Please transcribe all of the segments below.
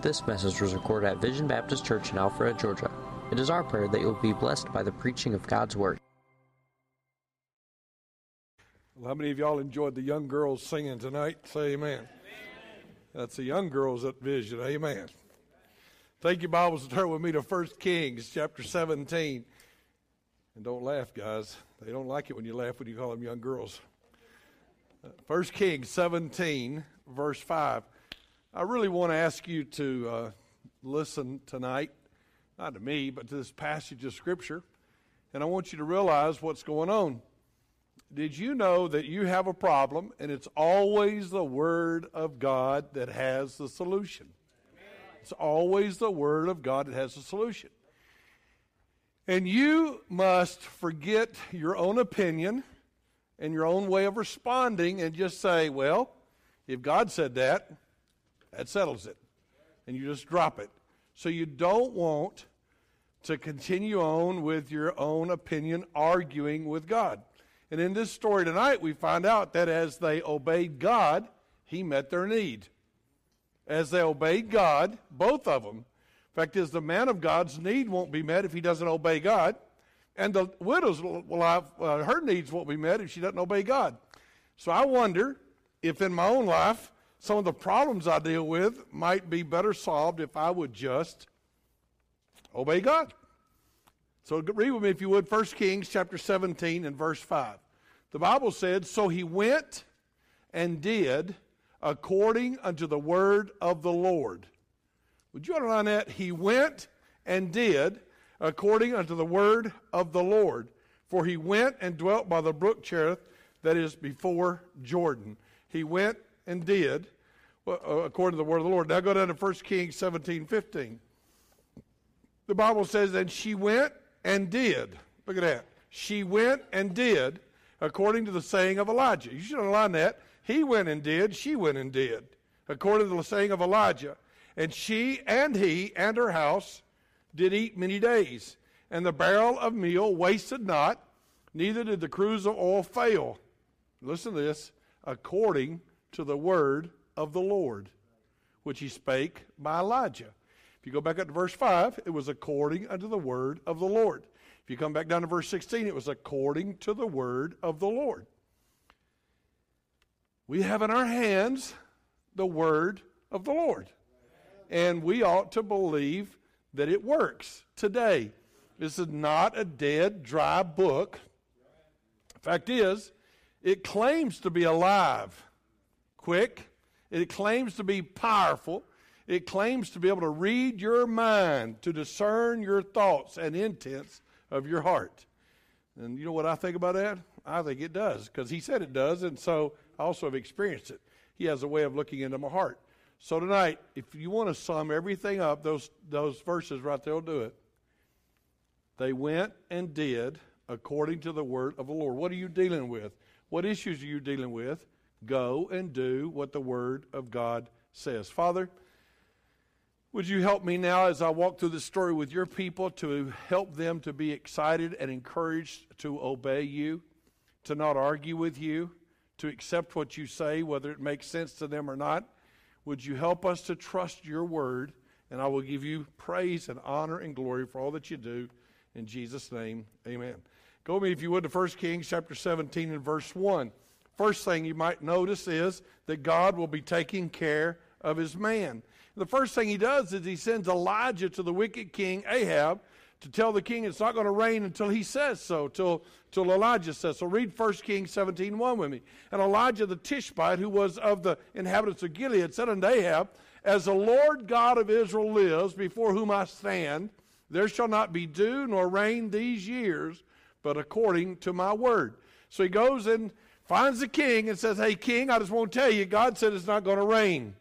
This message was recorded at Vision Baptist Church in Alpharetta, Georgia. It is our prayer that you will be blessed by the preaching of God's Word. Well, how many of y'all enjoyed the young girls singing tonight? Say amen. amen. That's the young girls at Vision. Amen. Take your Bibles and turn with me to 1 Kings chapter 17. And don't laugh, guys. They don't like it when you laugh when you call them young girls. Uh, 1 Kings 17, verse 5. I really want to ask you to uh, listen tonight, not to me, but to this passage of Scripture. And I want you to realize what's going on. Did you know that you have a problem and it's always the Word of God that has the solution? It's always the Word of God that has the solution. And you must forget your own opinion and your own way of responding and just say, well, if God said that, that settles it. And you just drop it. So you don't want to continue on with your own opinion arguing with God. And in this story tonight, we find out that as they obeyed God, He met their need. As they obeyed God, both of them. Fact is, the man of God's need won't be met if he doesn't obey God. And the widow's have, uh, her needs won't be met if she doesn't obey God. So I wonder if in my own life, some of the problems I deal with might be better solved if I would just obey God. So read with me, if you would, 1 Kings chapter 17 and verse 5. The Bible said, So he went and did according unto the word of the Lord. Would you underline that? He went and did according unto the word of the Lord. For he went and dwelt by the brook Cherith that is before Jordan. He went and did uh, according to the word of the Lord. Now go down to 1 Kings 17 15. The Bible says, And she went and did. Look at that. She went and did according to the saying of Elijah. You should underline that. He went and did, she went and did, according to the saying of Elijah. And she and he and her house did eat many days, and the barrel of meal wasted not, neither did the cruse of oil fail. Listen to this according to the word of the Lord, which he spake by Elijah. If you go back up to verse 5, it was according unto the word of the Lord. If you come back down to verse 16, it was according to the word of the Lord. We have in our hands the word of the Lord. And we ought to believe that it works today. This is not a dead, dry book. Fact is, it claims to be alive, quick, it claims to be powerful, it claims to be able to read your mind, to discern your thoughts and intents of your heart. And you know what I think about that? I think it does, because he said it does, and so I also have experienced it. He has a way of looking into my heart. So tonight, if you want to sum everything up, those, those verses right there will do it. They went and did according to the word of the Lord. What are you dealing with? What issues are you dealing with? Go and do what the word of God says. Father, would you help me now as I walk through this story with your people to help them to be excited and encouraged to obey you, to not argue with you, to accept what you say, whether it makes sense to them or not? Would you help us to trust your word? And I will give you praise and honor and glory for all that you do. In Jesus' name, amen. Go with me, if you would, to 1 Kings chapter 17 and verse 1. First thing you might notice is that God will be taking care of his man. The first thing he does is he sends Elijah to the wicked king Ahab to tell the king it's not going to rain until he says so, till, till Elijah says so. Read 1 Kings 17 1 with me. And Elijah the Tishbite, who was of the inhabitants of Gilead, said unto Ahab, As the Lord God of Israel lives, before whom I stand, there shall not be dew nor rain these years, but according to my word. So he goes and finds the king and says, Hey, king, I just want to tell you, God said it's not going to rain.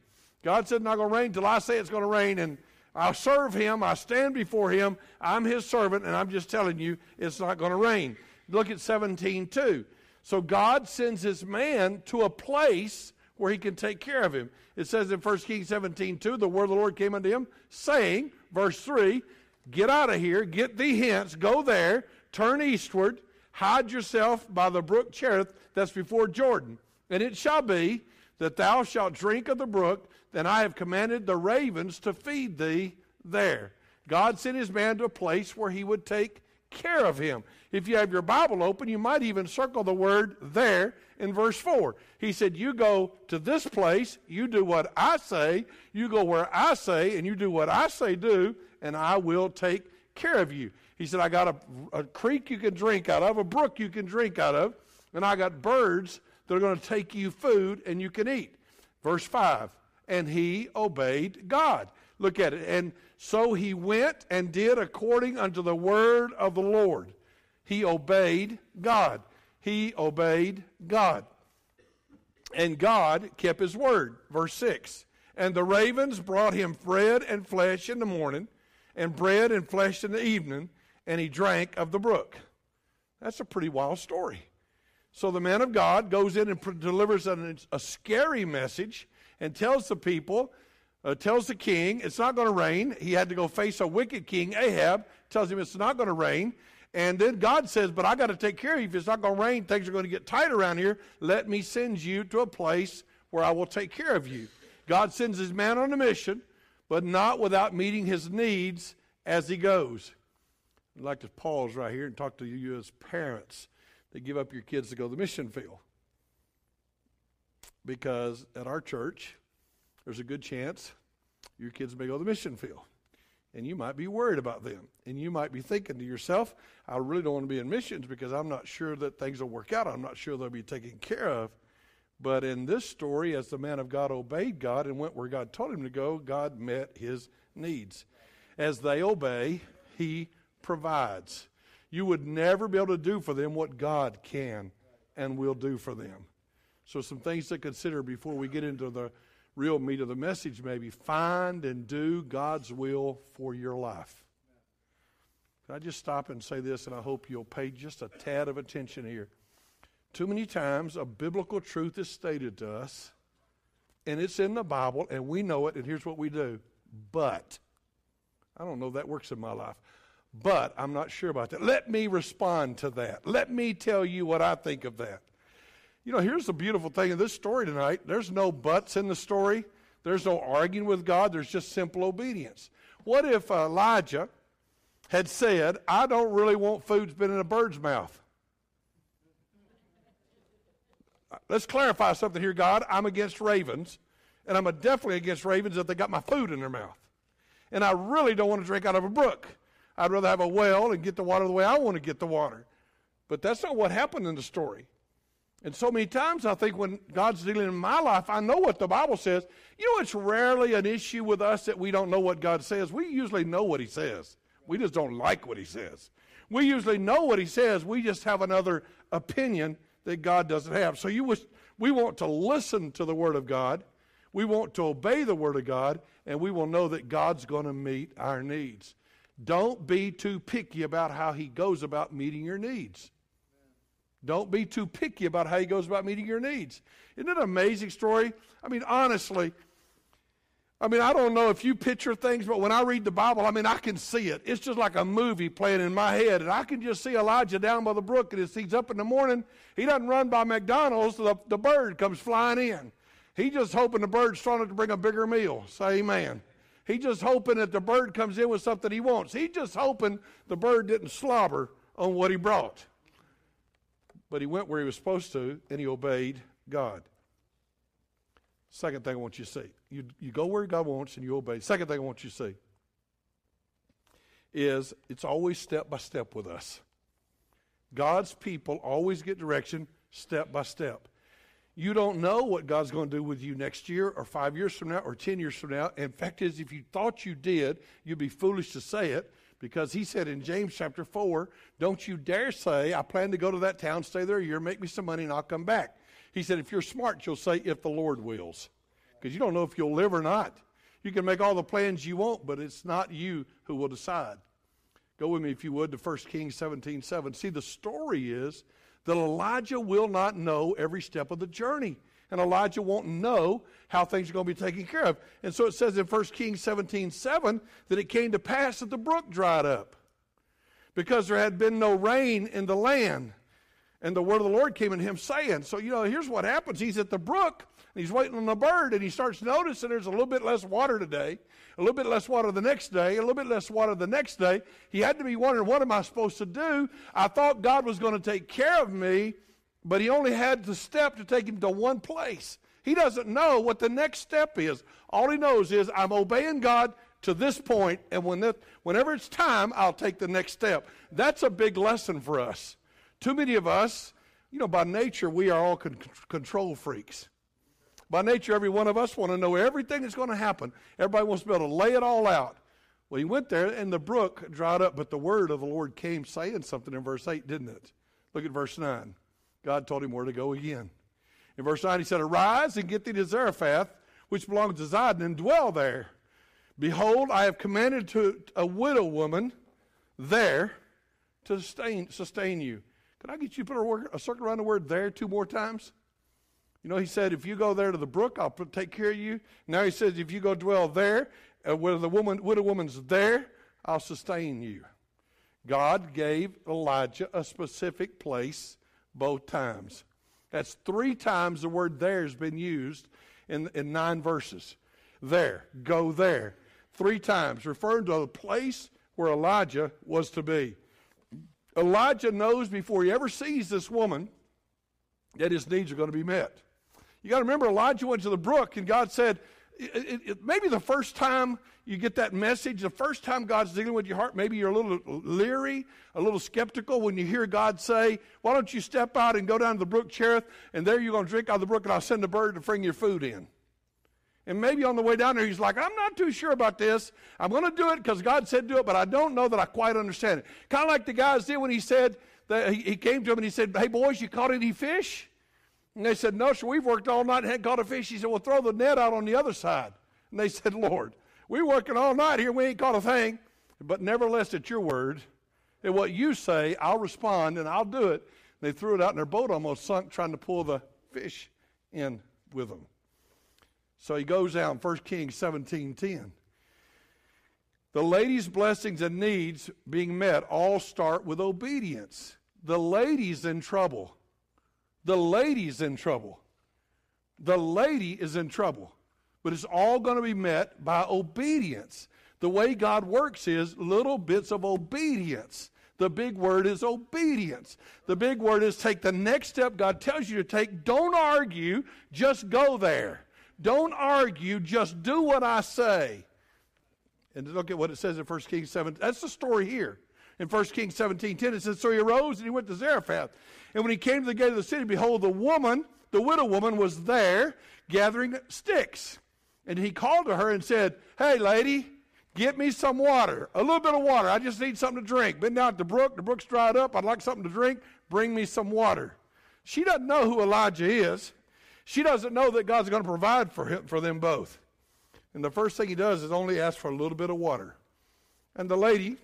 God said it's not going to rain until I say it's going to rain. And I serve him. I stand before him. I'm his servant, and I'm just telling you it's not going to rain. Look at 17 2. So God sends his man to a place where he can take care of him. It says in 1 Kings 17 2, the word of the Lord came unto him, saying, verse 3, Get out of here, get thee hence, go there, turn eastward, hide yourself by the brook Cherith that's before Jordan. And it shall be that thou shalt drink of the brook, then I have commanded the ravens to feed thee there. God sent his man to a place where he would take care of him. If you have your Bible open, you might even circle the word there in verse 4. He said, You go to this place, you do what I say, you go where I say, and you do what I say do, and I will take care of you. He said, I got a, a creek you can drink out of, a brook you can drink out of, and I got birds that are going to take you food and you can eat. Verse 5 And he obeyed God. Look at it. And so he went and did according unto the word of the Lord. He obeyed God. He obeyed God. And God kept his word. Verse 6. And the ravens brought him bread and flesh in the morning, and bread and flesh in the evening, and he drank of the brook. That's a pretty wild story. So the man of God goes in and delivers an, a scary message and tells the people, uh, tells the king, it's not going to rain. He had to go face a wicked king, Ahab, tells him it's not going to rain. And then God says, But I got to take care of you. If it's not going to rain, things are going to get tight around here. Let me send you to a place where I will take care of you. God sends his man on a mission, but not without meeting his needs as he goes. I'd like to pause right here and talk to you as parents that give up your kids to go to the mission field. Because at our church, there's a good chance your kids may go to the mission field and you might be worried about them. And you might be thinking to yourself, I really don't want to be in missions because I'm not sure that things will work out. I'm not sure they'll be taken care of. But in this story, as the man of God obeyed God and went where God told him to go, God met his needs. As they obey, he provides. You would never be able to do for them what God can and will do for them. So, some things to consider before we get into the real meat of the message, maybe find and do God's will for your life. Can I just stop and say this, and I hope you'll pay just a tad of attention here. Too many times a biblical truth is stated to us, and it's in the Bible, and we know it, and here's what we do. But, I don't know that works in my life, but I'm not sure about that. Let me respond to that. Let me tell you what I think of that. You know, here's the beautiful thing in this story tonight there's no buts in the story, there's no arguing with God, there's just simple obedience. What if Elijah had said, I don't really want food that's been in a bird's mouth? Let's clarify something here, God. I'm against ravens, and I'm definitely against ravens if they got my food in their mouth. And I really don't want to drink out of a brook. I'd rather have a well and get the water the way I want to get the water. But that's not what happened in the story. And so many times I think when God's dealing in my life, I know what the Bible says. You know, it's rarely an issue with us that we don't know what God says. We usually know what He says. We just don't like what He says. We usually know what He says. We just have another opinion that God doesn't have. So you wish, we want to listen to the Word of God. We want to obey the Word of God, and we will know that God's going to meet our needs. Don't be too picky about how He goes about meeting your needs. Don't be too picky about how he goes about meeting your needs. Isn't it an amazing story? I mean, honestly, I mean, I don't know if you picture things, but when I read the Bible, I mean, I can see it. It's just like a movie playing in my head. And I can just see Elijah down by the brook, and as he's up in the morning, he doesn't run by McDonald's, the, the bird comes flying in. He's just hoping the bird's enough to bring a bigger meal. Say amen. He's just hoping that the bird comes in with something he wants. He's just hoping the bird didn't slobber on what he brought but he went where he was supposed to and he obeyed God. Second thing I want you to see you, you go where God wants and you obey. Second thing I want you to see is it's always step by step with us. God's people always get direction step by step. You don't know what God's going to do with you next year or five years from now or 10 years from now. And fact, is if you thought you did, you'd be foolish to say it because he said in James chapter 4, Don't you dare say, I plan to go to that town, stay there a year, make me some money, and I'll come back. He said, If you're smart, you'll say, If the Lord wills. Because you don't know if you'll live or not. You can make all the plans you want, but it's not you who will decide. Go with me, if you would, to 1 Kings 17 7. See, the story is that Elijah will not know every step of the journey and Elijah won't know how things are going to be taken care of. And so it says in 1 Kings 17 7 that it came to pass that the brook dried up because there had been no rain in the land. And the word of the Lord came to him saying, So, you know, here's what happens. He's at the brook, and he's waiting on the bird, and he starts noticing there's a little bit less water today, a little bit less water the next day, a little bit less water the next day. He had to be wondering, What am I supposed to do? I thought God was going to take care of me, but he only had the step to take him to one place. He doesn't know what the next step is. All he knows is, I'm obeying God to this point, and when whenever it's time, I'll take the next step. That's a big lesson for us. Too many of us, you know, by nature, we are all con- control freaks. By nature, every one of us want to know everything that's going to happen. Everybody wants to be able to lay it all out. Well, he went there, and the brook dried up, but the word of the Lord came saying something in verse 8, didn't it? Look at verse 9. God told him where to go again. In verse 9, he said, Arise and get thee to Zarephath, which belongs to Zidon, and dwell there. Behold, I have commanded to a widow woman there to sustain, sustain you. Can I get you to put a, a circle around the word there two more times? You know, he said, if you go there to the brook, I'll put, take care of you. Now he says, if you go dwell there, uh, where the woman, widow woman's there, I'll sustain you. God gave Elijah a specific place both times. That's three times the word there has been used in, in nine verses. There, go there. Three times, referring to the place where Elijah was to be. Elijah knows before he ever sees this woman that his needs are going to be met. You got to remember, Elijah went to the brook, and God said, it, it, maybe the first time you get that message, the first time God's dealing with your heart, maybe you're a little leery, a little skeptical when you hear God say, Why don't you step out and go down to the brook Cherith, and there you're going to drink out of the brook, and I'll send a bird to bring your food in. And maybe on the way down there, he's like, I'm not too sure about this. I'm going to do it because God said do it, but I don't know that I quite understand it. Kind of like the guys did when he said, that he, came to him and he said, Hey, boys, you caught any fish? And they said, No, sir, we've worked all night and hadn't caught a fish. He said, Well, throw the net out on the other side. And they said, Lord, we're working all night here. We ain't caught a thing. But nevertheless, at your word, and what you say, I'll respond and I'll do it. And they threw it out, and their boat almost sunk trying to pull the fish in with them. So he goes down, 1 Kings 17 10. The lady's blessings and needs being met all start with obedience. The lady's in trouble. The lady's in trouble. The lady is in trouble. But it's all going to be met by obedience. The way God works is little bits of obedience. The big word is obedience. The big word is take the next step God tells you to take. Don't argue, just go there. Don't argue, just do what I say. And look at what it says in 1 Kings 7. That's the story here. In 1 Kings 17 10, it says, So he arose and he went to Zarephath. And when he came to the gate of the city, behold, the woman, the widow woman, was there gathering sticks. And he called to her and said, Hey, lady, get me some water, a little bit of water. I just need something to drink. Been down at the brook, the brook's dried up. I'd like something to drink. Bring me some water. She doesn't know who Elijah is. She doesn't know that God's going to provide for, him, for them both. And the first thing he does is only ask for a little bit of water. And the lady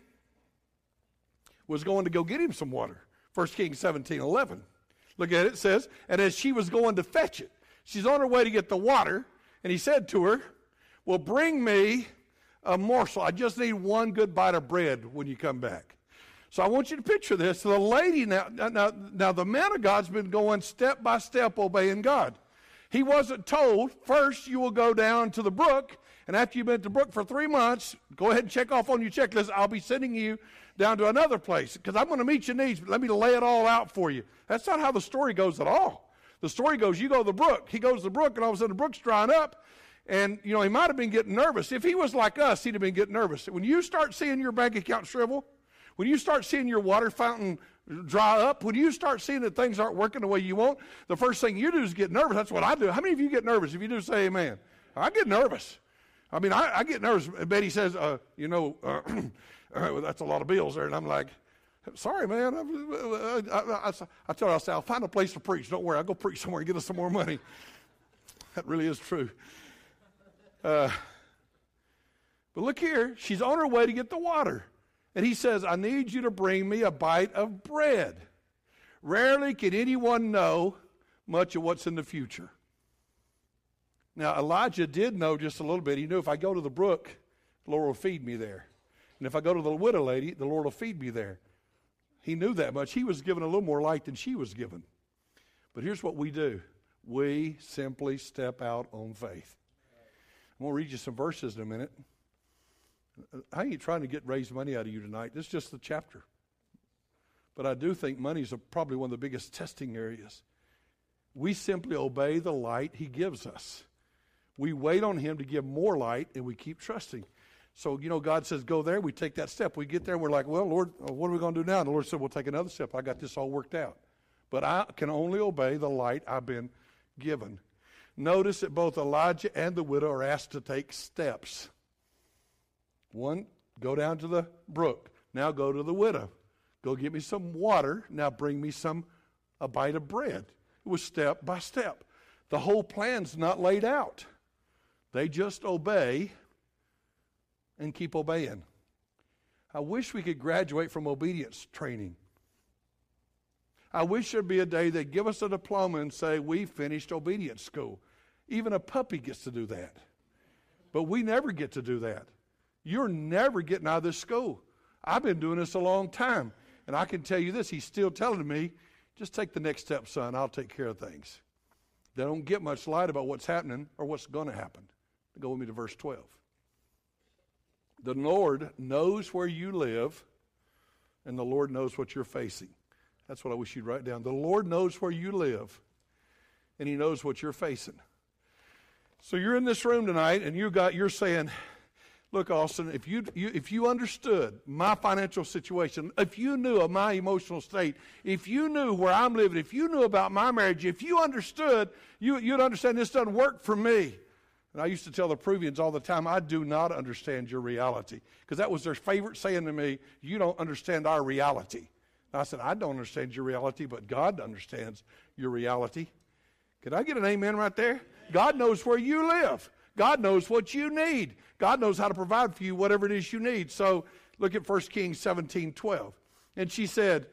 was going to go get him some water. 1 Kings 17 11. Look at it, it says, And as she was going to fetch it, she's on her way to get the water, and he said to her, Well, bring me a morsel. I just need one good bite of bread when you come back. So I want you to picture this. The lady now, now, now the man of God's been going step by step obeying God. He wasn't told, first you will go down to the brook, and after you've been at the brook for three months, go ahead and check off on your checklist. I'll be sending you down to another place because I'm going to meet your needs, but let me lay it all out for you. That's not how the story goes at all. The story goes, you go to the brook. He goes to the brook, and all of a sudden the brook's drying up. And, you know, he might have been getting nervous. If he was like us, he'd have been getting nervous. When you start seeing your bank account shrivel, when you start seeing your water fountain dry up, when you start seeing that things aren't working the way you want, the first thing you do is get nervous. That's what I do. How many of you get nervous? If you do, say amen. I get nervous. I mean, I, I get nervous. Betty says, uh, you know, uh, uh, that's a lot of bills there. And I'm like, sorry, man. I, I, I, I tell her, I say, I'll find a place to preach. Don't worry. I'll go preach somewhere and get us some more money. That really is true. Uh, but look here. She's on her way to get the water. And he says, I need you to bring me a bite of bread. Rarely can anyone know much of what's in the future. Now, Elijah did know just a little bit. He knew if I go to the brook, the Lord will feed me there. And if I go to the widow lady, the Lord will feed me there. He knew that much. He was given a little more light than she was given. But here's what we do we simply step out on faith. I'm going to read you some verses in a minute. I ain't trying to get raise money out of you tonight. This is just the chapter. But I do think money is probably one of the biggest testing areas. We simply obey the light He gives us. We wait on Him to give more light, and we keep trusting. So, you know, God says, go there. We take that step. We get there, we're like, well, Lord, uh, what are we going to do now? And the Lord said, we'll take another step. I got this all worked out. But I can only obey the light I've been given. Notice that both Elijah and the widow are asked to take steps. One, go down to the brook. Now go to the widow. Go get me some water. Now bring me some a bite of bread. It was step by step. The whole plan's not laid out. They just obey and keep obeying. I wish we could graduate from obedience training. I wish there'd be a day they'd give us a diploma and say, We finished obedience school. Even a puppy gets to do that. But we never get to do that. You're never getting out of this school. I've been doing this a long time. And I can tell you this, he's still telling me, just take the next step, son. I'll take care of things. They don't get much light about what's happening or what's going to happen. Go with me to verse 12. The Lord knows where you live, and the Lord knows what you're facing. That's what I wish you'd write down. The Lord knows where you live, and He knows what you're facing. So you're in this room tonight, and you got you're saying, Look, Austin, if you, you, if you understood my financial situation, if you knew of my emotional state, if you knew where I'm living, if you knew about my marriage, if you understood, you, you'd understand this doesn't work for me. And I used to tell the Peruvians all the time, I do not understand your reality. Because that was their favorite saying to me, You don't understand our reality. And I said, I don't understand your reality, but God understands your reality. Can I get an amen right there? God knows where you live. God knows what you need. God knows how to provide for you whatever it is you need. So look at 1 Kings 17 12. And she said,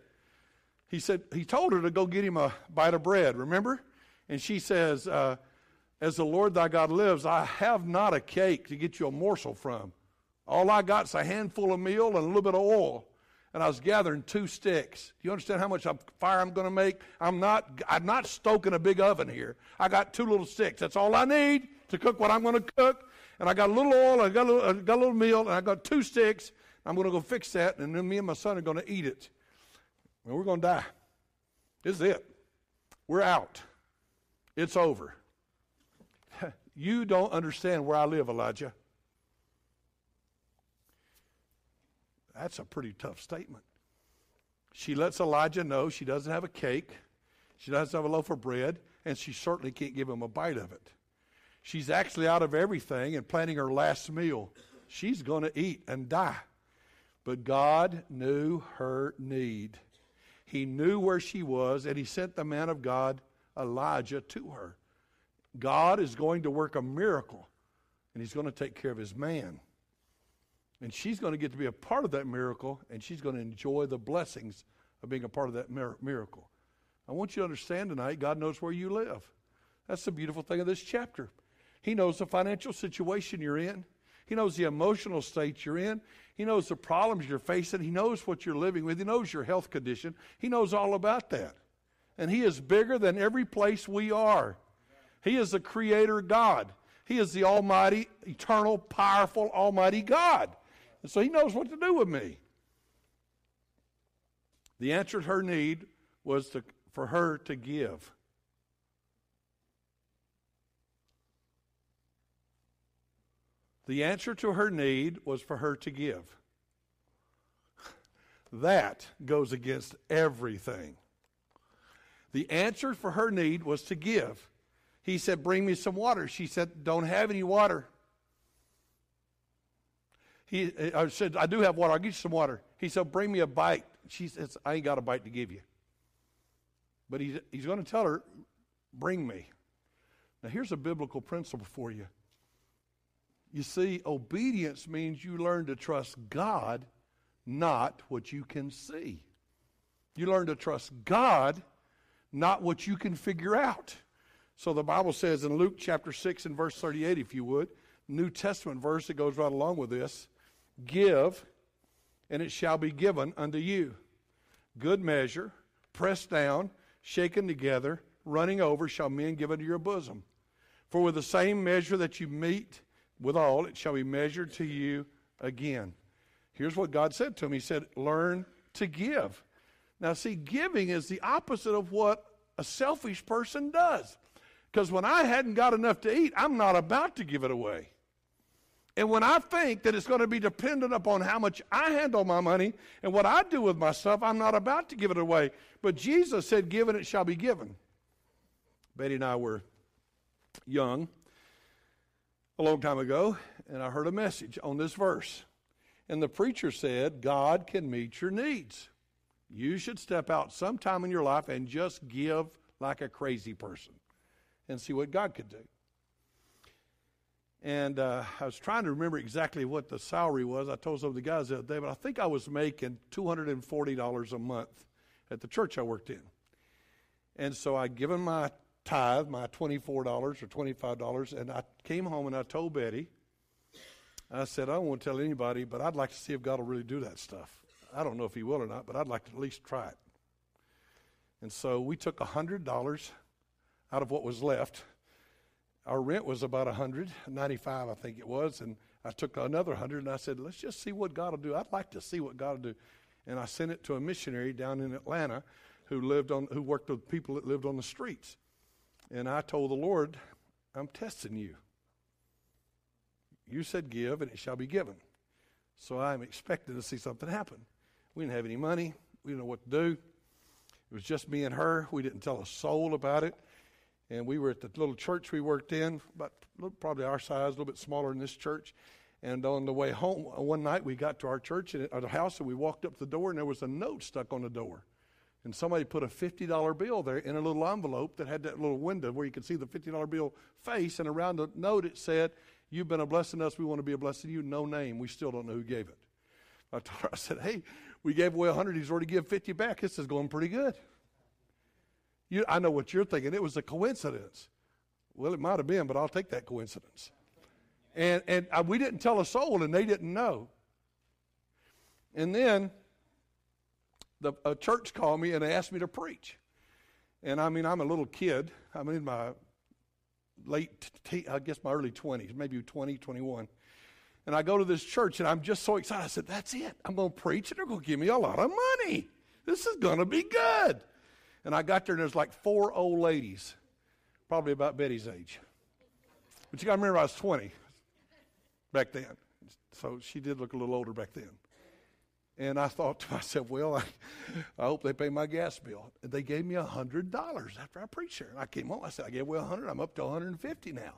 he said, he told her to go get him a bite of bread, remember? And she says, uh, As the Lord thy God lives, I have not a cake to get you a morsel from. All I got's a handful of meal and a little bit of oil. And I was gathering two sticks. Do you understand how much fire I'm going to make? I'm not, I'm not stoking a big oven here. I got two little sticks. That's all I need to cook what I'm going to cook. And I got a little oil, I got a little, I got a little meal, and I got two sticks. I'm going to go fix that, and then me and my son are going to eat it. And we're going to die. This is it. We're out. It's over. you don't understand where I live, Elijah. That's a pretty tough statement. She lets Elijah know she doesn't have a cake, she doesn't have a loaf of bread, and she certainly can't give him a bite of it. She's actually out of everything and planning her last meal. She's going to eat and die. But God knew her need. He knew where she was, and He sent the man of God, Elijah, to her. God is going to work a miracle, and He's going to take care of His man. And she's going to get to be a part of that miracle, and she's going to enjoy the blessings of being a part of that miracle. I want you to understand tonight God knows where you live. That's the beautiful thing of this chapter. He knows the financial situation you're in. He knows the emotional state you're in. He knows the problems you're facing. He knows what you're living with. He knows your health condition. He knows all about that. And He is bigger than every place we are. He is the Creator God. He is the Almighty, eternal, powerful, Almighty God. And so He knows what to do with me. The answer to her need was to, for her to give. The answer to her need was for her to give. That goes against everything. The answer for her need was to give. He said, Bring me some water. She said, Don't have any water. He I said, I do have water. I'll get you some water. He said, Bring me a bite. She says, I ain't got a bite to give you. But he's, he's going to tell her, Bring me. Now, here's a biblical principle for you you see, obedience means you learn to trust God, not what you can see. You learn to trust God, not what you can figure out. So the Bible says in Luke chapter 6 and verse 38, if you would, New Testament verse that goes right along with this give, and it shall be given unto you. good measure, pressed down, shaken together, running over, shall men give into your bosom. For with the same measure that you meet withal, it shall be measured to you again. Here's what God said to him He said, Learn to give. Now, see, giving is the opposite of what a selfish person does. Because when I hadn't got enough to eat, I'm not about to give it away. And when I think that it's going to be dependent upon how much I handle my money and what I do with my stuff, I'm not about to give it away. But Jesus said, Given it shall be given. Betty and I were young a long time ago, and I heard a message on this verse. And the preacher said, God can meet your needs. You should step out sometime in your life and just give like a crazy person and see what God could do. And uh, I was trying to remember exactly what the salary was. I told some of the guys the other day, but I think I was making $240 a month at the church I worked in. And so I'd given my tithe, my $24 or $25, and I came home and I told Betty, I said, I don't want to tell anybody, but I'd like to see if God will really do that stuff. I don't know if He will or not, but I'd like to at least try it. And so we took $100 out of what was left. Our rent was about 195, I think it was, and I took another 100 and I said, let's just see what God will do. I'd like to see what God will do. And I sent it to a missionary down in Atlanta who lived on who worked with people that lived on the streets. And I told the Lord, I'm testing you. You said give and it shall be given. So I'm expecting to see something happen. We didn't have any money. We didn't know what to do. It was just me and her. We didn't tell a soul about it. And we were at the little church we worked in, about probably our size, a little bit smaller than this church. And on the way home, uh, one night we got to our church and our house, and we walked up to the door, and there was a note stuck on the door. And somebody put a $50 bill there in a little envelope that had that little window where you could see the $50 bill face. And around the note it said, You've been a blessing to us. We want to be a blessing to you. No name. We still don't know who gave it. I told her, I said, Hey, we gave away 100. He's already given 50 back. This is going pretty good. You, I know what you're thinking. It was a coincidence. Well, it might have been, but I'll take that coincidence. And, and uh, we didn't tell a soul, and they didn't know. And then the, a church called me and asked me to preach. And I mean, I'm a little kid. I'm in my late, I guess my early 20s, maybe 20, 21. And I go to this church and I'm just so excited. I said, That's it. I'm going to preach and they're going to give me a lot of money. This is going to be good. And I got there and there's like four old ladies, probably about Betty's age. But you got to remember I was 20 back then. So she did look a little older back then. And I thought to myself, well, I, I hope they pay my gas bill. And they gave me a $100 after I preached there. And I came home, I said, I gave away a 100 I'm up to 150 now.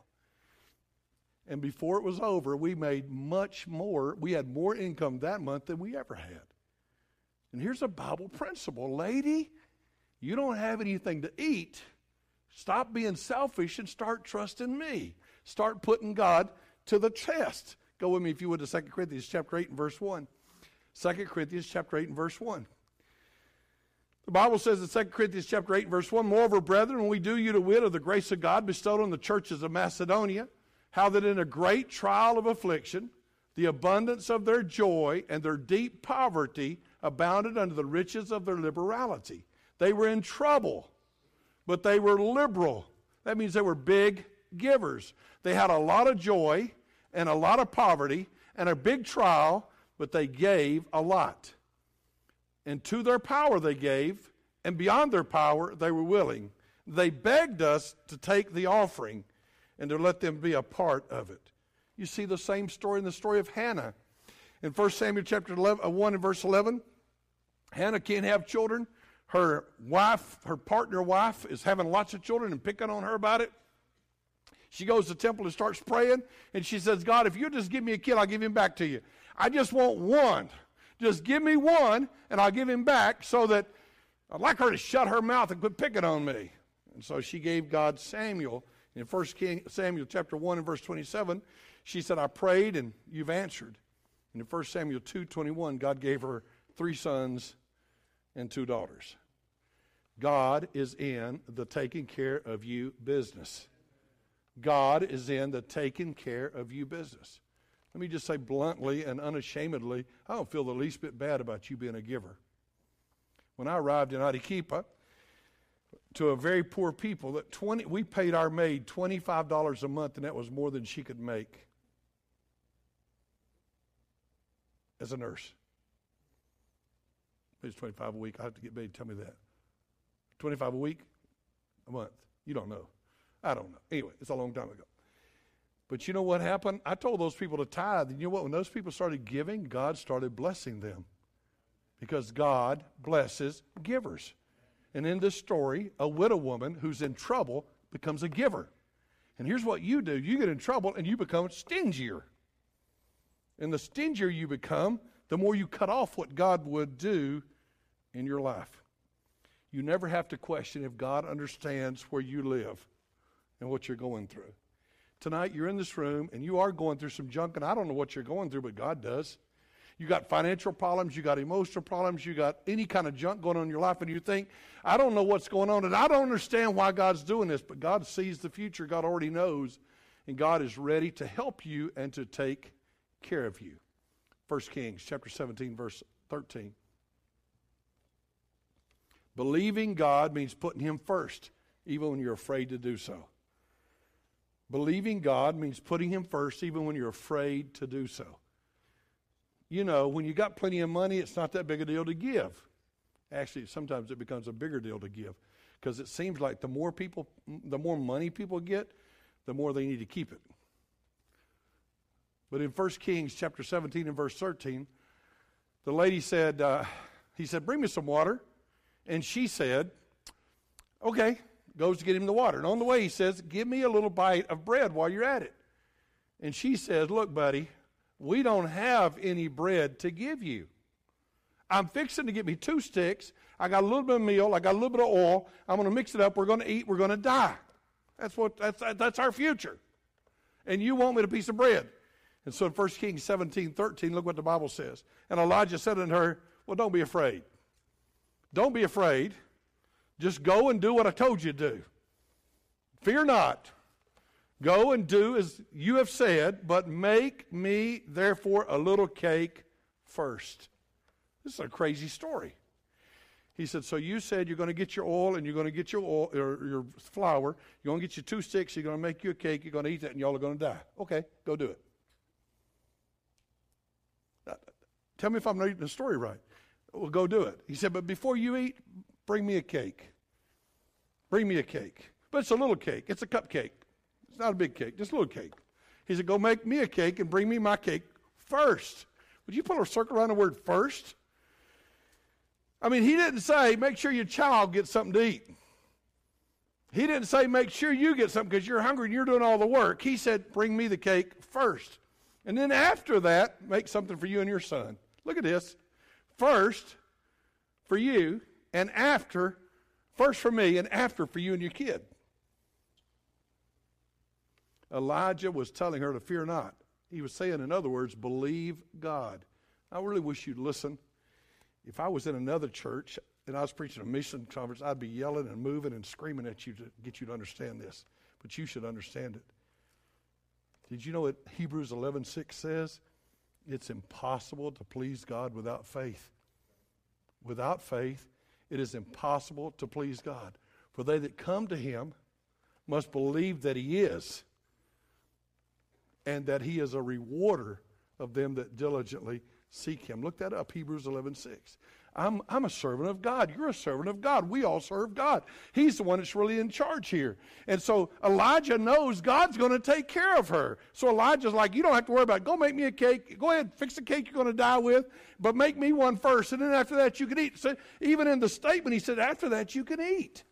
And before it was over, we made much more. We had more income that month than we ever had. And here's a Bible principle lady, you don't have anything to eat. Stop being selfish and start trusting me. Start putting God to the test. Go with me, if you would, to 2 Corinthians chapter 8 and verse 1. 2 Corinthians chapter 8 and verse 1. The Bible says in 2 Corinthians chapter 8 and verse 1, Moreover, brethren, we do you to wit of the grace of God bestowed on the churches of Macedonia, how that in a great trial of affliction, the abundance of their joy and their deep poverty abounded under the riches of their liberality. They were in trouble, but they were liberal. That means they were big givers. They had a lot of joy and a lot of poverty and a big trial, but they gave a lot. And to their power they gave, and beyond their power they were willing. They begged us to take the offering and to let them be a part of it. You see the same story in the story of Hannah. In 1 Samuel chapter 11, uh, 1 and verse 11, Hannah can't have children. Her wife, her partner wife, is having lots of children and picking on her about it. She goes to temple and starts praying, and she says, God, if you just give me a kid, I'll give him back to you. I just want one. Just give me one, and I'll give him back so that I'd like her to shut her mouth and quit picking on me. And so she gave God Samuel in 1 King, Samuel chapter 1 and verse 27, she said, I prayed and you've answered. And in 1 Samuel 2 21, God gave her three sons and two daughters. God is in the taking care of you business. God is in the taking care of you business. Let me just say bluntly and unashamedly, I don't feel the least bit bad about you being a giver. when I arrived in Arequipa to a very poor people that 20 we paid our maid $25 a month and that was more than she could make as a nurse. It's 25 a week. I have to get paid. Tell me that. 25 a week? A month. You don't know. I don't know. Anyway, it's a long time ago. But you know what happened? I told those people to tithe. And you know what? When those people started giving, God started blessing them. Because God blesses givers. And in this story, a widow woman who's in trouble becomes a giver. And here's what you do you get in trouble and you become stingier. And the stingier you become, the more you cut off what God would do in your life. You never have to question if God understands where you live and what you're going through. Tonight, you're in this room and you are going through some junk, and I don't know what you're going through, but God does. You got financial problems, you got emotional problems, you got any kind of junk going on in your life, and you think, I don't know what's going on, and I don't understand why God's doing this, but God sees the future, God already knows, and God is ready to help you and to take care of you. 1 Kings chapter 17, verse 13. Believing God means putting Him first, even when you're afraid to do so. Believing God means putting Him first, even when you're afraid to do so. You know, when you got plenty of money, it's not that big a deal to give. Actually, sometimes it becomes a bigger deal to give because it seems like the more people, the more money people get, the more they need to keep it. But in 1 Kings chapter 17 and verse 13, the lady said, uh, he said, bring me some water. And she said, okay, goes to get him the water. And on the way, he says, give me a little bite of bread while you're at it. And she says, look, buddy, we don't have any bread to give you. I'm fixing to get me two sticks. I got a little bit of meal. I got a little bit of oil. I'm going to mix it up. We're going to eat. We're going to die. That's what. That's that's our future. And you want me a piece of bread? And so in 1 Kings 17, 13, look what the Bible says. And Elijah said unto her, Well, don't be afraid. Don't be afraid. Just go and do what I told you to do. Fear not. Go and do as you have said, but make me therefore a little cake first. This is a crazy story. He said, So you said you're going to get your oil and you're going to get your oil or your flour. You're going to get your two sticks. You're going to make you a cake. You're going to eat that and y'all are going to die. Okay, go do it. Tell me if I'm reading the story right. Well, go do it. He said, But before you eat, bring me a cake. Bring me a cake. But it's a little cake. It's a cupcake. It's not a big cake, just a little cake. He said, Go make me a cake and bring me my cake first. Would you put a circle around the word first? I mean, he didn't say, Make sure your child gets something to eat. He didn't say, Make sure you get something because you're hungry and you're doing all the work. He said, Bring me the cake first. And then after that, make something for you and your son. Look at this. First for you, and after, first for me, and after for you and your kid. Elijah was telling her to fear not. He was saying, in other words, believe God. I really wish you'd listen. If I was in another church and I was preaching a mission conference, I'd be yelling and moving and screaming at you to get you to understand this. But you should understand it. Did you know what Hebrews 11:6 says? It's impossible to please God without faith. Without faith, it is impossible to please God. For they that come to him must believe that he is, and that he is a rewarder of them that diligently seek him. Look that up, Hebrews 11 6. I'm, I'm a servant of God. You're a servant of God. We all serve God. He's the one that's really in charge here. And so Elijah knows God's going to take care of her. So Elijah's like, You don't have to worry about it. Go make me a cake. Go ahead, fix the cake you're going to die with, but make me one first. And then after that, you can eat. So even in the statement, he said, After that, you can eat.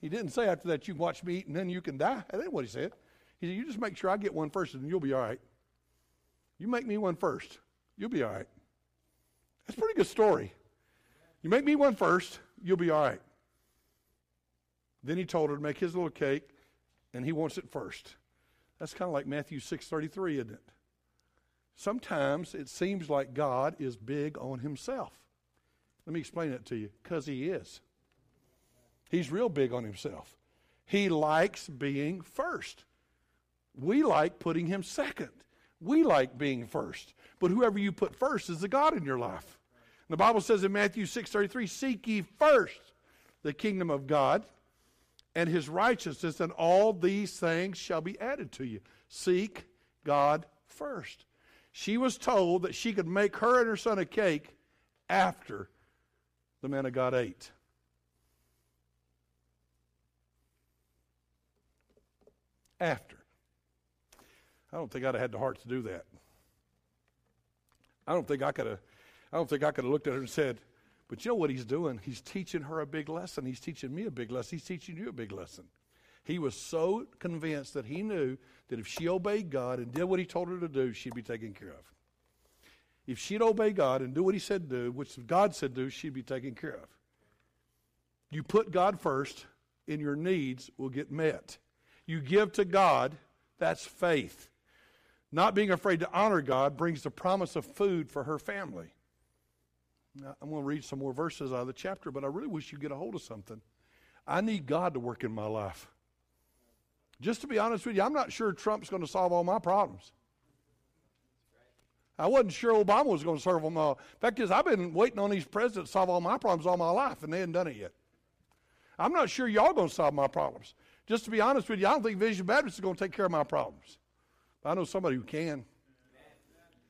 He didn't say after that, you watch me eat and then you can die. That ain't what he said. He said, You just make sure I get one first and you'll be all right. You make me one first, you'll be all right. That's a pretty good story. You make me one first, you'll be all right. Then he told her to make his little cake, and he wants it first. That's kind of like Matthew 6.33, isn't it? Sometimes it seems like God is big on himself. Let me explain that to you. Because he is. He's real big on himself. He likes being first. We like putting him second. We like being first. But whoever you put first is the God in your life. The Bible says in Matthew 6:33, "Seek ye first the kingdom of God and his righteousness, and all these things shall be added to you." Seek God first. She was told that she could make her and her son a cake after the man of God ate. After. I don't think I'd have had the heart to do that. I don't think I could have I don't think I could have looked at her and said, but you know what he's doing? He's teaching her a big lesson. He's teaching me a big lesson. He's teaching you a big lesson. He was so convinced that he knew that if she obeyed God and did what he told her to do, she'd be taken care of. If she'd obey God and do what he said do, which God said do, she'd be taken care of. You put God first, and your needs will get met. You give to God, that's faith. Not being afraid to honor God brings the promise of food for her family. I'm going to read some more verses out of the chapter, but I really wish you'd get a hold of something. I need God to work in my life. Just to be honest with you, I'm not sure Trump's going to solve all my problems. I wasn't sure Obama was going to solve them all. Fact is, I've been waiting on these presidents to solve all my problems all my life, and they hadn't done it yet. I'm not sure y'all going to solve my problems. Just to be honest with you, I don't think Vision Baptist is going to take care of my problems. But I know somebody who can.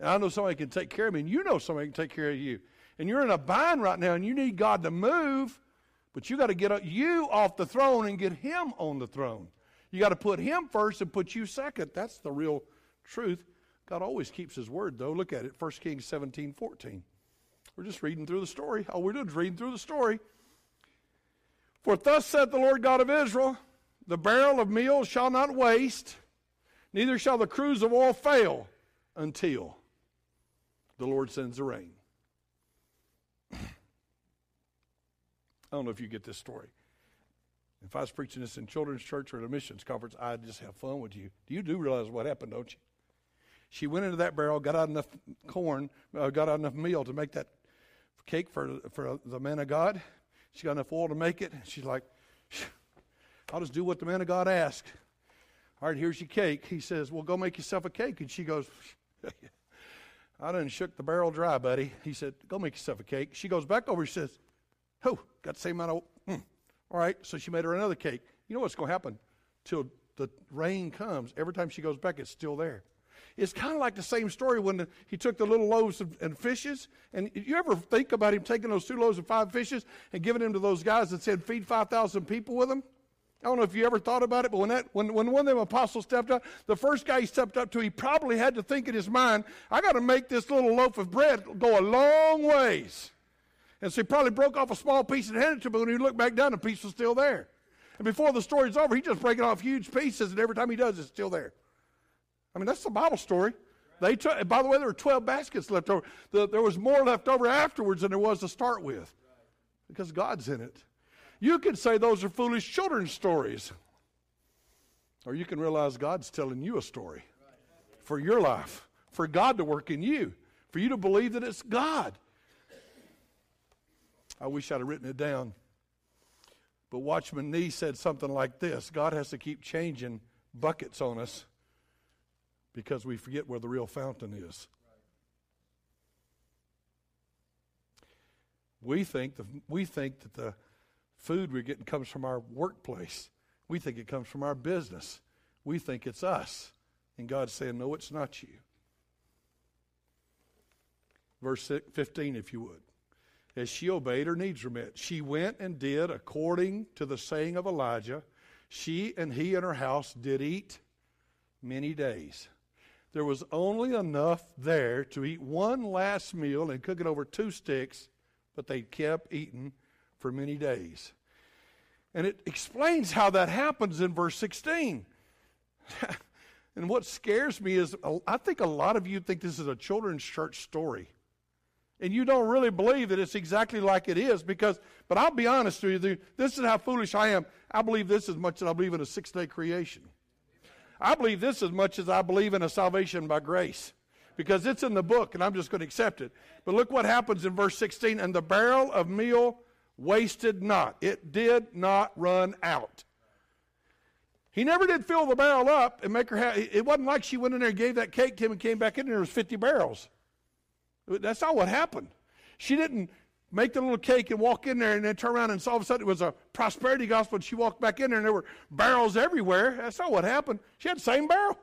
And I know somebody can take care of me, and you know somebody can take care of you. And you're in a bind right now, and you need God to move, but you got to get you off the throne and get Him on the throne. You got to put Him first and put you second. That's the real truth. God always keeps His word, though. Look at it 1 Kings 17 14. We're just reading through the story. All we're doing is reading through the story. For thus saith the Lord God of Israel the barrel of meal shall not waste neither shall the cruse of oil fail until the Lord sends the rain. I don't know if you get this story. If I was preaching this in children's church or at a missions conference, I'd just have fun with you. You do realize what happened, don't you? She went into that barrel, got out enough corn, uh, got out enough meal to make that cake for, for the man of God. She got enough oil to make it. She's like, I'll just do what the man of God asked. All right, here's your cake. He says, Well, go make yourself a cake. And she goes, I done shook the barrel dry, buddy. He said, Go make yourself a cake. She goes back over. She says, Oh, got the same amount of. Mm. All right, so she made her another cake. You know what's going to happen? Till the rain comes, every time she goes back, it's still there. It's kind of like the same story when the, he took the little loaves of, and fishes. And you ever think about him taking those two loaves and five fishes and giving them to those guys that said, Feed 5,000 people with them? I don't know if you ever thought about it, but when, that, when, when one of them apostles stepped up, the first guy he stepped up to, he probably had to think in his mind, I got to make this little loaf of bread go a long ways. And so he probably broke off a small piece and handed it to but when he looked back down, the piece was still there. And before the story's over, he just breaking off huge pieces, and every time he does, it's still there. I mean, that's the Bible story. They took, by the way, there were 12 baskets left over. The, there was more left over afterwards than there was to start with because God's in it. You can say those are foolish children's stories. Or you can realize God's telling you a story for your life, for God to work in you, for you to believe that it's God. I wish I'd have written it down. But Watchman Nee said something like this God has to keep changing buckets on us because we forget where the real fountain is. We think, the, we think that the food we're getting comes from our workplace. We think it comes from our business. We think it's us. And God's saying, no, it's not you. Verse 15, if you would. As she obeyed, her needs were met. She went and did according to the saying of Elijah. She and he and her house did eat many days. There was only enough there to eat one last meal and cook it over two sticks, but they kept eating for many days. And it explains how that happens in verse 16. and what scares me is I think a lot of you think this is a children's church story. And you don't really believe that it's exactly like it is because, but I'll be honest with you, this is how foolish I am. I believe this as much as I believe in a six day creation. I believe this as much as I believe in a salvation by grace because it's in the book and I'm just going to accept it. But look what happens in verse 16 and the barrel of meal wasted not. It did not run out. He never did fill the barrel up and make her have, it wasn't like she went in there and gave that cake to him and came back in and there was 50 barrels. That's not what happened. She didn't make the little cake and walk in there and then turn around and all of a sudden it was a prosperity gospel and she walked back in there and there were barrels everywhere. That's not what happened. She had the same barrel.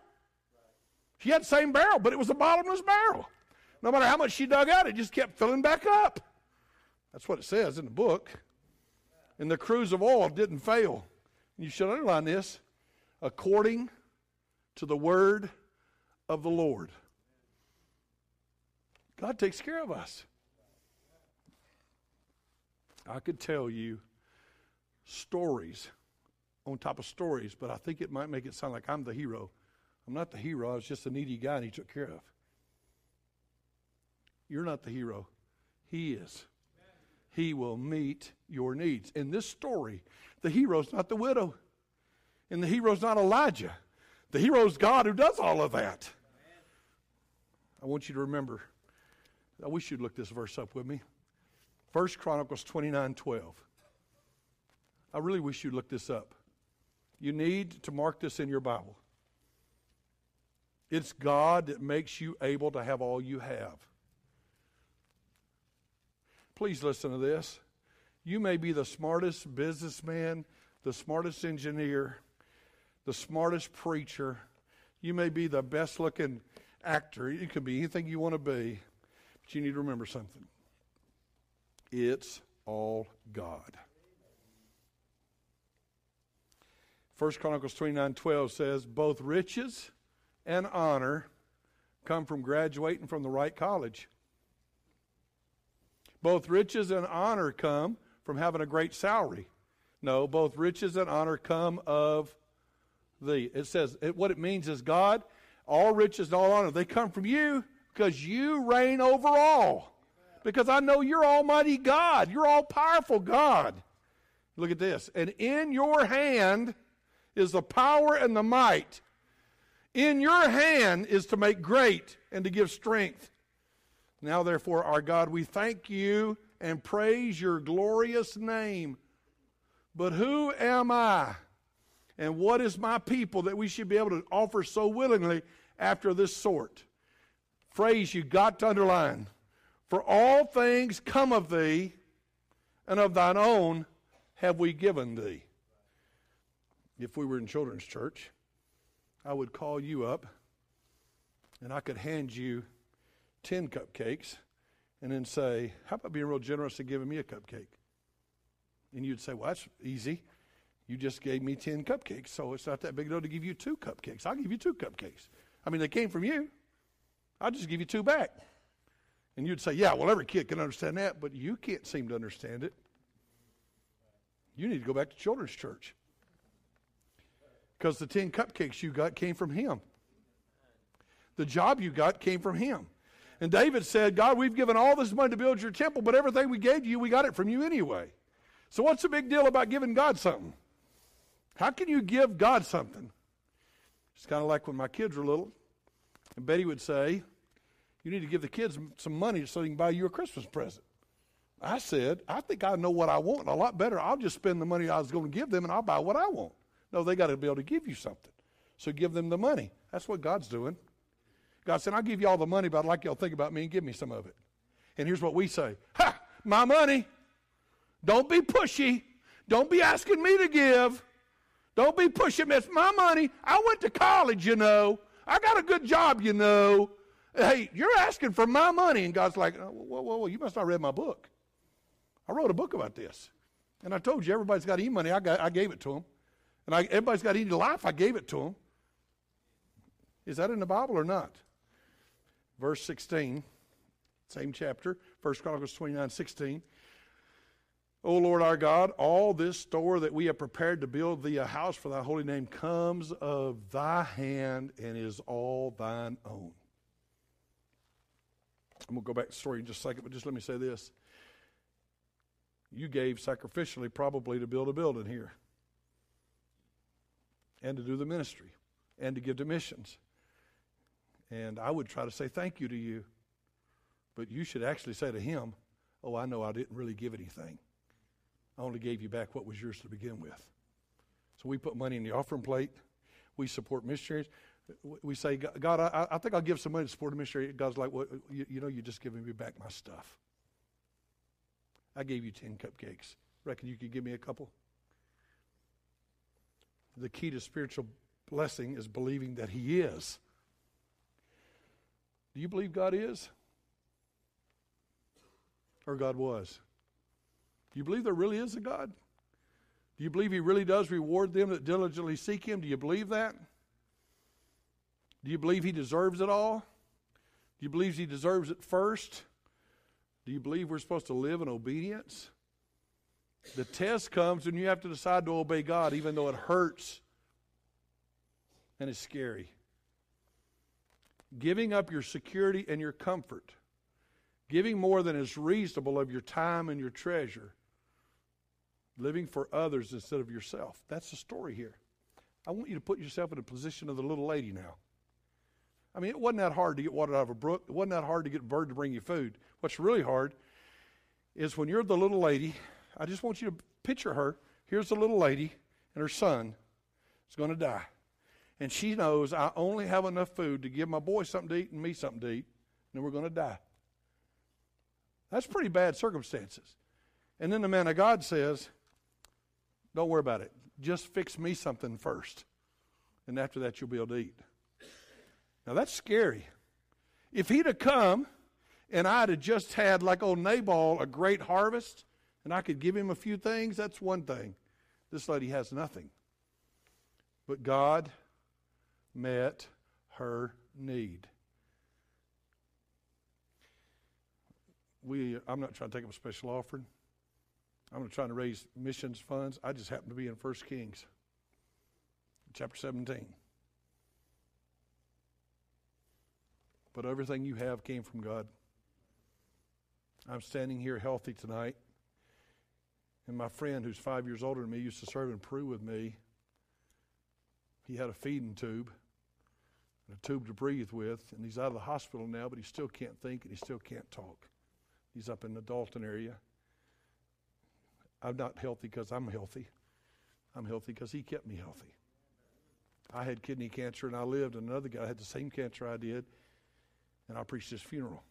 She had the same barrel, but it was a bottomless barrel. No matter how much she dug out, it just kept filling back up. That's what it says in the book. And the cruse of oil didn't fail. You should underline this according to the word of the Lord. God takes care of us. I could tell you stories on top of stories, but I think it might make it sound like I'm the hero. I'm not the hero, I was just a needy guy and he took care of. You're not the hero, he is. He will meet your needs. In this story, the hero's not the widow, and the hero's not Elijah. The hero's God who does all of that. I want you to remember. I wish you'd look this verse up with me. First Chronicles 29 12. I really wish you'd look this up. You need to mark this in your Bible. It's God that makes you able to have all you have. Please listen to this. You may be the smartest businessman, the smartest engineer, the smartest preacher. You may be the best looking actor. You could be anything you want to be. But you need to remember something it's all God. First Chronicles 29 12 says, Both riches and honor come from graduating from the right college. Both riches and honor come from having a great salary. No, both riches and honor come of thee. It says, it, what it means is God, all riches and all honor, they come from you because you reign over all because I know you're Almighty God. You're all powerful God. Look at this. And in your hand is the power and the might. In your hand is to make great and to give strength. Now, therefore, our God, we thank you and praise your glorious name. But who am I? And what is my people that we should be able to offer so willingly after this sort? Phrase you got to underline. For all things come of thee, and of thine own have we given thee. If we were in children's church, I would call you up and I could hand you 10 cupcakes and then say, How about being real generous and giving me a cupcake? And you'd say, Well, that's easy. You just gave me 10 cupcakes, so it's not that big a deal to give you two cupcakes. I'll give you two cupcakes. I mean, they came from you. I'll just give you two back. And you'd say, yeah, well, every kid can understand that, but you can't seem to understand it. You need to go back to children's church. Because the 10 cupcakes you got came from him. The job you got came from him. And David said, God, we've given all this money to build your temple, but everything we gave you, we got it from you anyway. So what's the big deal about giving God something? How can you give God something? It's kind of like when my kids were little, and Betty would say, you need to give the kids some money so they can buy you a Christmas present. I said, I think I know what I want a lot better. I'll just spend the money I was going to give them and I'll buy what I want. No, they got to be able to give you something. So give them the money. That's what God's doing. God said, I'll give you all the money, but I'd like y'all to think about me and give me some of it. And here's what we say Ha! My money. Don't be pushy. Don't be asking me to give. Don't be pushing me. It's my money. I went to college, you know. I got a good job, you know. Hey, you're asking for my money. And God's like, uh, whoa, whoa, whoa, you must not read my book. I wrote a book about this. And I told you, everybody's got any money. I, got, I gave it to them. And I, everybody's got any life. I gave it to them. Is that in the Bible or not? Verse 16, same chapter, 1 Chronicles 29 16. O Lord our God, all this store that we have prepared to build thee a house for thy holy name comes of thy hand and is all thine own. I'm going to go back to the story in just a second, but just let me say this. You gave sacrificially, probably, to build a building here, and to do the ministry, and to give to missions. And I would try to say thank you to you, but you should actually say to him, Oh, I know I didn't really give anything. I only gave you back what was yours to begin with. So we put money in the offering plate. We support missionaries we say, God, I, I, think I'll give some money to support a missionary. God's like, well, you, you know, you're just giving me back my stuff. I gave you 10 cupcakes. Reckon you could give me a couple? The key to spiritual blessing is believing that He is. Do you believe God is? Or God was? Do you believe there really is a God? Do you believe He really does reward them that diligently seek Him? Do you believe that? Do you believe He deserves it all? Do you believe He deserves it first? Do you believe we're supposed to live in obedience? The test comes when you have to decide to obey God, even though it hurts and it's scary. Giving up your security and your comfort, giving more than is reasonable of your time and your treasure, living for others instead of yourself. That's the story here. I want you to put yourself in the position of the little lady now. I mean, it wasn't that hard to get water out of a brook. It wasn't that hard to get a bird to bring you food. What's really hard is when you're the little lady, I just want you to picture her. Here's the little lady, and her son is going to die and she knows I only have enough food to give my boy something to eat and me something to eat, and we're going to die. That's pretty bad circumstances. And then the man of God says, Don't worry about it. Just fix me something first. And after that, you'll be able to eat. Now, that's scary. If he'd have come and I'd have just had, like old Nabal, a great harvest, and I could give him a few things, that's one thing. This lady has nothing. But God met her need. We, I'm not trying to take up a special offering. I'm trying to try to raise missions funds. I just happen to be in 1 Kings, chapter 17. But everything you have came from God. I'm standing here healthy tonight. And my friend, who's five years older than me, used to serve in Peru with me. He had a feeding tube and a tube to breathe with, and he's out of the hospital now, but he still can't think and he still can't talk. He's up in the Dalton area. I'm not healthy because I'm healthy. I'm healthy because he kept me healthy. I had kidney cancer and I lived, and another guy had the same cancer I did, and I preached his funeral.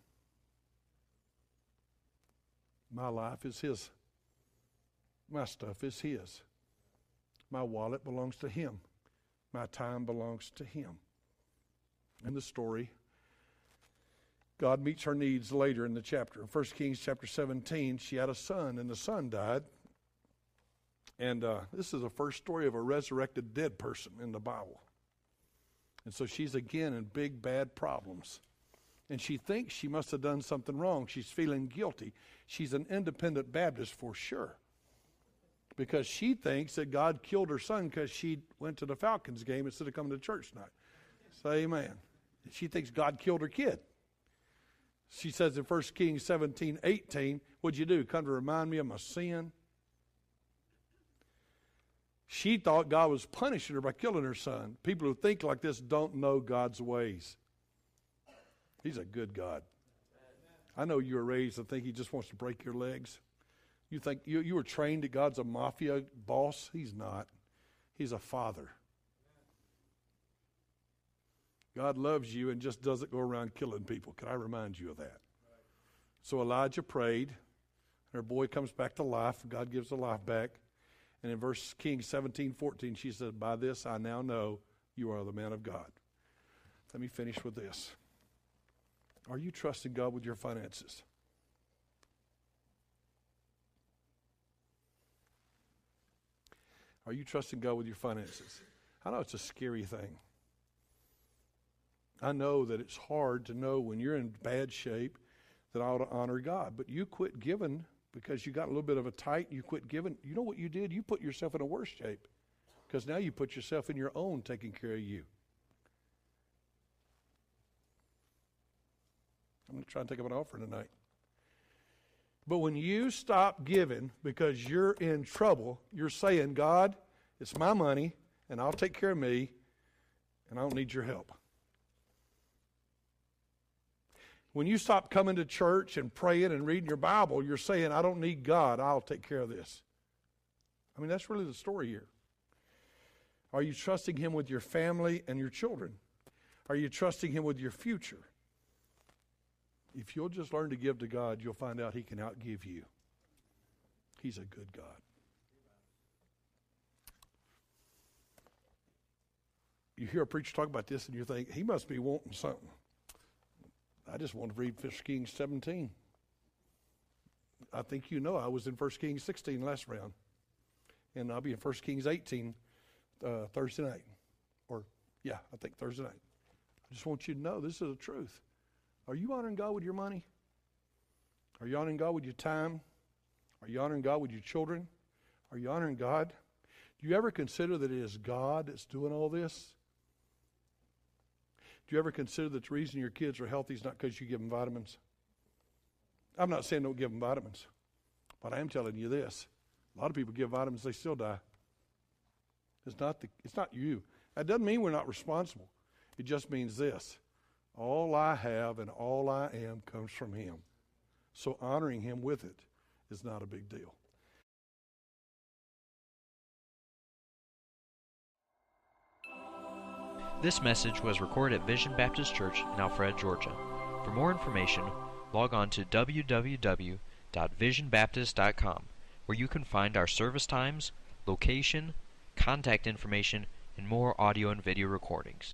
My life is his. My stuff is his. My wallet belongs to him. My time belongs to him in the story. God meets her needs later in the chapter. In 1 Kings chapter 17, she had a son, and the son died. And uh, this is the first story of a resurrected dead person in the Bible. And so she's again in big, bad problems. And she thinks she must have done something wrong. She's feeling guilty. She's an independent Baptist for sure. Because she thinks that God killed her son because she went to the Falcons game instead of coming to church tonight. Say amen. She thinks God killed her kid. She says in 1 Kings 17, 18, What'd you do? Come to remind me of my sin? She thought God was punishing her by killing her son. People who think like this don't know God's ways. He's a good God. I know you were raised to think He just wants to break your legs. You think you, you were trained that God's a mafia boss. He's not, He's a father. God loves you and just doesn't go around killing people. Can I remind you of that? So Elijah prayed. and Her boy comes back to life. God gives the life back. And in verse King 17, 14, she said, By this I now know you are the man of God. Let me finish with this. Are you trusting God with your finances? Are you trusting God with your finances? I know it's a scary thing. I know that it's hard to know when you're in bad shape that I ought to honor God. But you quit giving because you got a little bit of a tight, you quit giving. You know what you did? You put yourself in a worse shape because now you put yourself in your own taking care of you. I'm going to try and take up an offering tonight. But when you stop giving because you're in trouble, you're saying, God, it's my money and I'll take care of me and I don't need your help. When you stop coming to church and praying and reading your Bible, you're saying, I don't need God, I'll take care of this. I mean, that's really the story here. Are you trusting Him with your family and your children? Are you trusting Him with your future? If you'll just learn to give to God, you'll find out He can outgive you. He's a good God. You hear a preacher talk about this and you think, he must be wanting something. I just want to read 1 Kings 17. I think you know I was in 1 Kings 16 last round. And I'll be in 1 Kings 18 uh, Thursday night. Or, yeah, I think Thursday night. I just want you to know this is the truth. Are you honoring God with your money? Are you honoring God with your time? Are you honoring God with your children? Are you honoring God? Do you ever consider that it is God that's doing all this? Do you ever consider that the reason your kids are healthy is not because you give them vitamins? I'm not saying don't give them vitamins, but I am telling you this. A lot of people give vitamins, they still die. It's not, the, it's not you. That doesn't mean we're not responsible. It just means this all I have and all I am comes from Him. So honoring Him with it is not a big deal. This message was recorded at Vision Baptist Church in Alpharetta, Georgia. For more information, log on to www.visionbaptist.com, where you can find our service times, location, contact information, and more audio and video recordings.